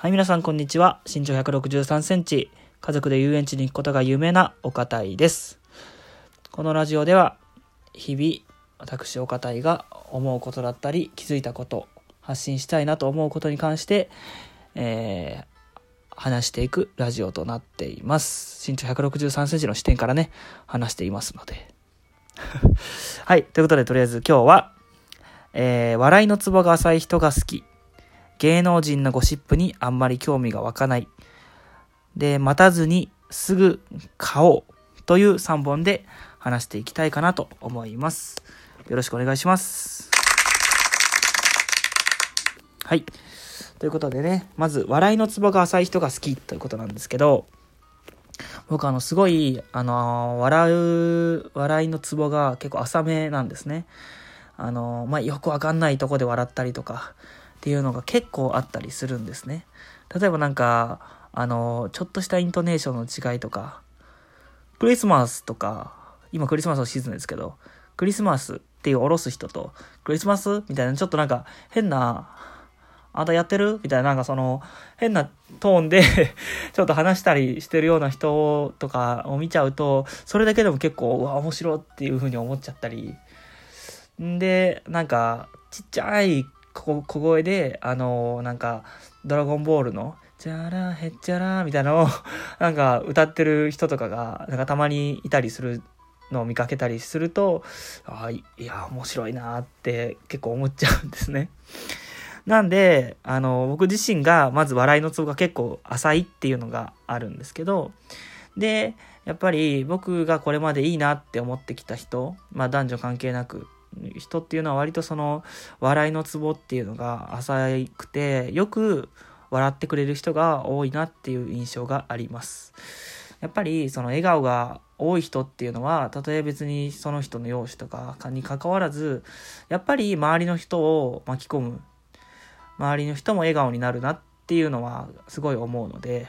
はい、皆さんこんにちは。身長163センチ、家族で遊園地に行くことが有名な岡田です。このラジオでは、日々、私岡田が思うことだったり、気づいたこと、発信したいなと思うことに関して、えー、話していくラジオとなっています。身長163センチの視点からね、話していますので。はい、ということで、とりあえず今日は、えー、笑いのツボが浅い人が好き芸能人のゴシップにあんまり興味が湧かない。で、待たずにすぐ買おうという3本で話していきたいかなと思います。よろしくお願いします。はい。ということでね、まず、笑いのツボが浅い人が好きということなんですけど、僕あの、すごい、あの笑う、笑いのツボが結構浅めなんですね。あのまあ、よくわかんないとこで笑ったりとか、っていうのが結構あったりするんですね。例えばなんか、あの、ちょっとしたイントネーションの違いとか、クリスマスとか、今クリスマスのシーズンですけど、クリスマスっていうおろす人と、クリスマスみたいな、ちょっとなんか変な、あんたやってる？みたいな、なんかその、変なトーンで ちょっと話したりしてるような人とかを見ちゃうと、それだけでも結構、うわ、面白っていう風に思っちゃったり。んで、なんか、ちっちゃい小声で、あのなんか、ドラゴンボールの、チャラヘッチャラみたいなのを なんか歌ってる人とかが、なんかたまにいたりするのを見かけたりすると、ああ、いや、面白いなって結構思っちゃうんですね。なんで、あの、僕自身がまず笑いのツボが結構浅いっていうのがあるんですけど、で、やっぱり僕がこれまでいいなって思ってきた人、まあ男女関係なく人っていうのは割とその笑いのツボっていうのが浅くてよく笑ってくれる人が多いなっていう印象があります。やっぱりその笑顔が多い人っていうのはたとえ別にその人の容姿とかにかかわらずやっぱり周りの人を巻き込む周りの人も笑顔になるなっていうのはすごい思うので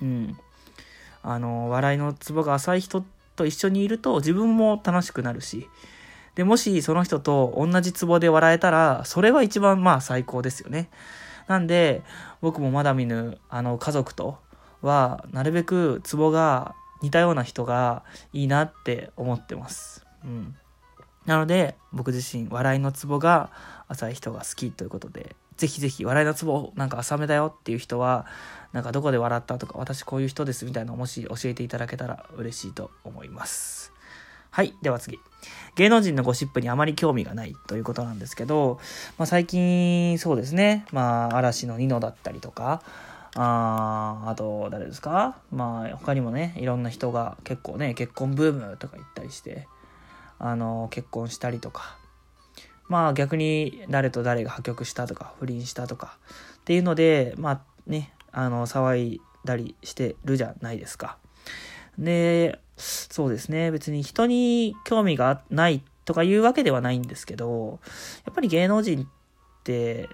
うんあの笑いのツボが浅い人と一緒にいると自分も楽しくなるしで、もしその人と同じツボで笑えたら、それは一番まあ最高ですよね。なんで、僕もまだ見ぬ、あの、家族とは、なるべくツボが似たような人がいいなって思ってます。うん。なので、僕自身、笑いのツボが浅い人が好きということで、ぜひぜひ、笑いのツボなんか浅めだよっていう人は、なんかどこで笑ったとか、私こういう人ですみたいなのをもし教えていただけたら嬉しいと思います。はい。では次。芸能人のゴシップにあまり興味がないということなんですけど、まあ、最近そうですね、まあ、嵐のニノだったりとか、ああと、誰ですか？まあ、他にもね、いろんな人が結構ね、結婚ブームとか言ったりして、あの、結婚したりとか、まあ逆に誰と誰が破局したとか、不倫したとか、っていうので、まあね、あの、騒いだりしてるじゃないですか。で、そうですね。別に人に興味がないとかいうわけではないんですけど、やっぱり芸能人って、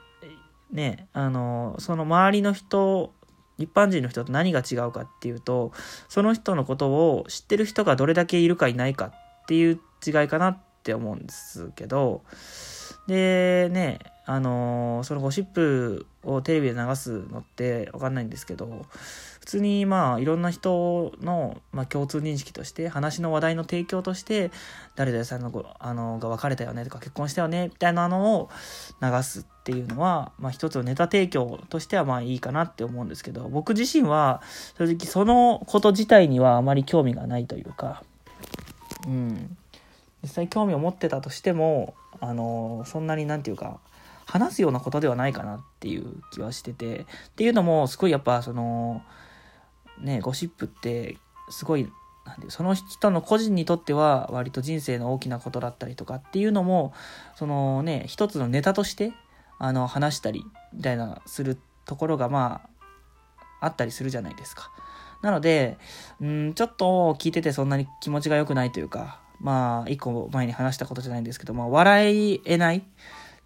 ね、あの、その周りの人、一般人の人と何が違うかっていうと、その人のことを知ってる人がどれだけいるかいないかっていう違いかなって思うんですけど、で、ね、あのそのゴシップをテレビで流すのってわかんないんですけど、普通にまあいろんな人の、ま、共通認識として話の話題の提供として誰々さんのあのが別れたよねとか結婚したよねみたいなのを流すっていうのは、まあ、一つのネタ提供としてはまあいいかなって思うんですけど僕自身は正直そのこと自体にはあまり興味がないというかうん。実際興味を持ってたとしてもあのそんなになんていうか話すようなことではないかなっていう気はしててっていうのもすごいやっぱそのね、ゴシップってすごいその人の個人にとっては割と人生の大きなことだったりとかっていうのもそのね一つのネタとしてあの話したりみたいなするところがまああったりするじゃないですか。なので、うん、ちょっと聞いててそんなに気持ちが良くないというか、まあ、一個前に話したことじゃないんですけど、まあ、笑えない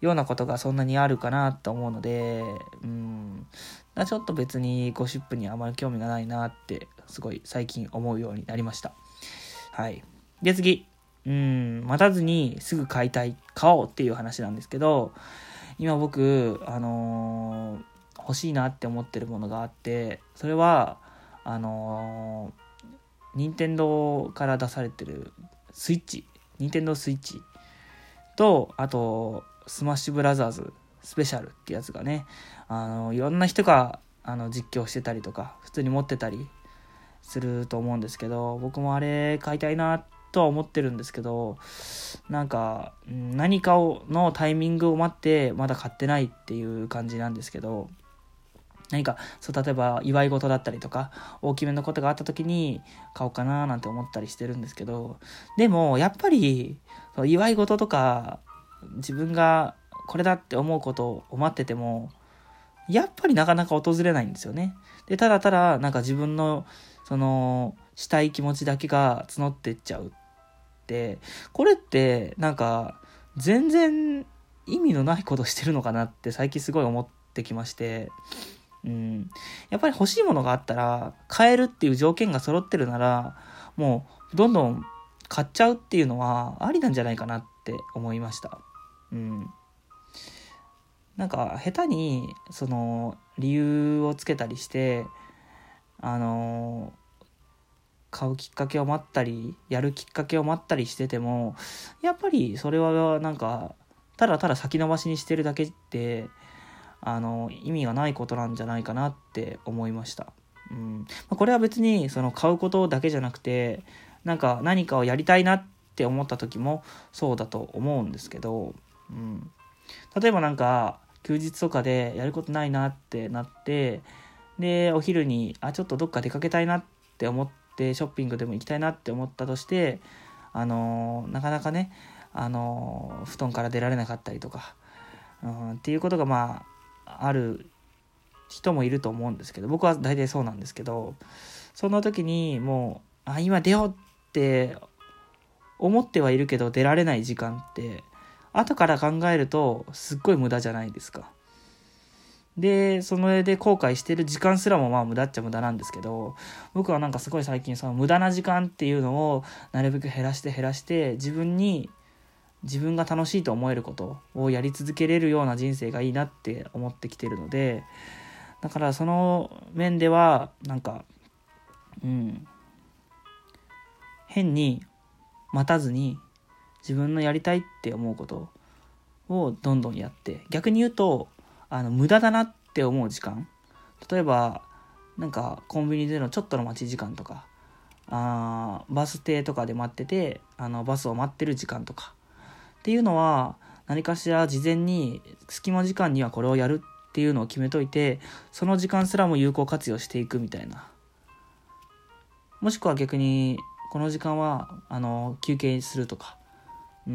ようなことがそんなにあるかなと思うので、うん、ちょっと別にゴシップにあまり興味がないなって、すごい最近思うようになりました。はい。で、次。うん、待たずにすぐ買いたい、買おうっていう話なんですけど、今僕、あのー、欲しいなって思ってるものがあってそれはあの任天堂から出されてるスイッチ任天堂スイッチとあとスマッシュブラザーズスペシャルってやつがねあのいろんな人があの実況してたりとか普通に持ってたりすると思うんですけど僕もあれ買いたいなとは思ってるんですけどなんか何かをのタイミングを待ってまだ買ってないっていう感じなんですけど何かそう例えば祝い事だったりとか大きめのことがあった時に買おうかななんて思ったりしてるんですけどでもやっぱり祝い事とか自分がこれだって思うことを待っててもやっぱりなかなか訪れないんですよね。でただただなんか自分のそのしたい気持ちだけが募ってっちゃうってこれってなんか全然意味のないことしてるのかなって最近すごい思ってきましてうん、やっぱり欲しいものがあったら買えるっていう条件が揃ってるならもうどんどん買っちゃうっていうのはありなんじゃないかなって思いました。うん、なんか下手にその理由をつけたりしてあの買うきっかけを待ったりやるきっかけを待ったりしててもやっぱりそれはなんかただただ先延ばしにしてるだけってあの意味がないことなんじゃないかなって思いました。うんまこれは別にその買うことだけじゃなくてなんか何かをやりたいなって思った時もそうだと思うんですけど、うん、例えばなんか休日とかでやることないなってなってでお昼にあちょっとどっか出かけたいなって思ってショッピングでも行きたいなって思ったとしてあのなかなかねあの布団から出られなかったりとか、うん、っていうことがまあある人もいると思うんですけど僕は大体そうなんですけどそんな時にもうあ今出ようって思ってはいるけど出られない時間って後から考えるとすっごい無駄じゃないですか。でその上で後悔してる時間すらもまあ無駄っちゃ無駄なんですけど僕はなんかすごい最近その無駄な時間っていうのをなるべく減らして減らして自分に自分が楽しいと思えることをやり続けれるような人生がいいなって思ってきてるのでだからその面ではなんかうん変に待たずに自分のやりたいって思うことをどんどんやって逆に言うとあの無駄だなって思う時間。例えばなんかコンビニでのちょっとの待ち時間とかあバス停とかで待っててあのバスを待ってる時間とか。っていうのは何かしら事前に隙間時間にはこれをやるっていうのを決めといてその時間すらも有効活用していくみたいな。もしくは逆にこの時間はあの休憩するとか、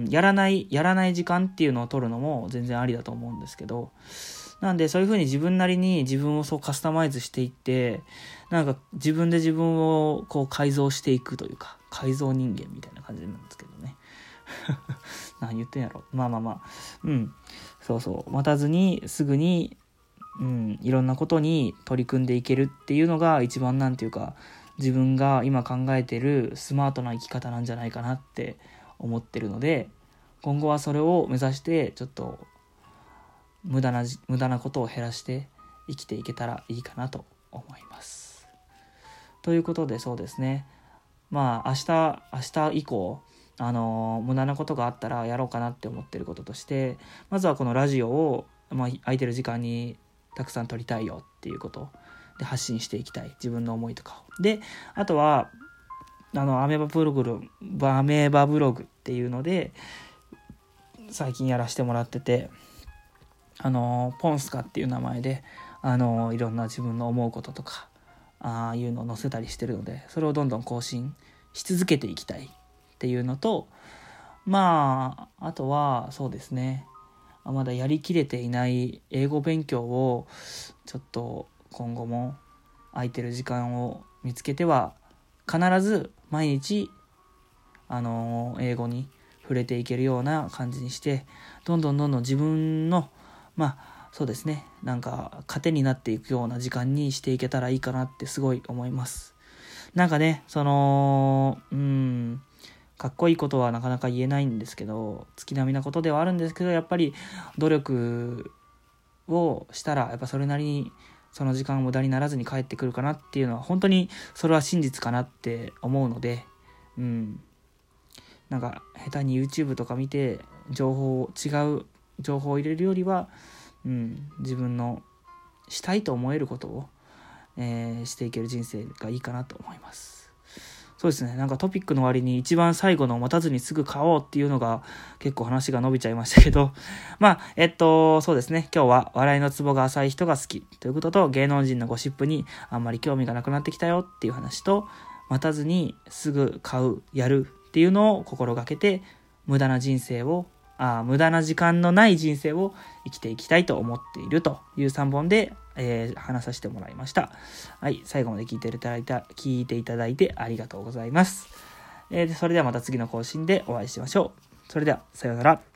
やらないやらない時間っていうのを取るのも全然ありだと思うんですけどなんでそういうふうに自分なりに自分をそうカスタマイズしていってなんか自分で自分をこう改造していくというか改造人間みたいな感じなんですけどね。何言ってんやろ。まあまあまあ。うん。そうそう。待たずにすぐにうんいろんなことに取り組んでいけるっていうのが一番なんていうか自分が今考えてるスマートな生き方なんじゃないかなって思ってるので今後はそれを目指してちょっと無駄な無駄なことを減らして生きていけたらいいかなと思います。ということでそうですね。まあ明日明日以降あの無駄なことがあったらやろうかなって思ってることとしてまずはこのラジオを、まあ、空いてる時間にたくさん撮りたいよっていうことで発信していきたい。自分の思いとかを。であとはあのアメーバブログアメーバブログっていうので最近やらせてもらっててあのポンスカっていう名前であのいろんな自分の思うこととかああいうのを載せたりしてるのでそれをどんどん更新し続けていきたいっていうのとまああとはそうですね。まだやりきれていない英語勉強をちょっと今後も空いてる時間を見つけては必ず毎日あの英語に触れていけるような感じにしてどんどんどんどん自分のまあそうですねなんか糧になっていくような時間にしていけたらいいかなってすごい思います。なんかねそのうんかっこいいことはなかなか言えないんですけど月並みなことではあるんですけどやっぱり努力をしたらやっぱそれなりにその時間無駄にならずに帰ってくるかなっていうのは本当にそれは真実かなって思うのでうんなんか下手に YouTube とか見て情報を違う情報を入れるよりは、うん、自分のしたいと思えることを、えー、していける人生がいいかなと思います。そうですね。なんかトピックの割に一番最後の待たずにすぐ買おうっていうのが結構話が伸びちゃいましたけど、まあ、えっと、そうですね。今日は笑いのツボが浅い人が好きということと芸能人のゴシップにあんまり興味がなくなってきたよっていう話と、待たずにすぐ買う、やるっていうのを心がけて無駄な人生をあ無駄な時間のない人生を生きていきたいと思っているという3本で、えー、話させてもらいました。はい、最後まで聞いていただいた、聞いていただいてありがとうございます。えー、それではまた次の更新でお会いしましょう。それでは、さようなら。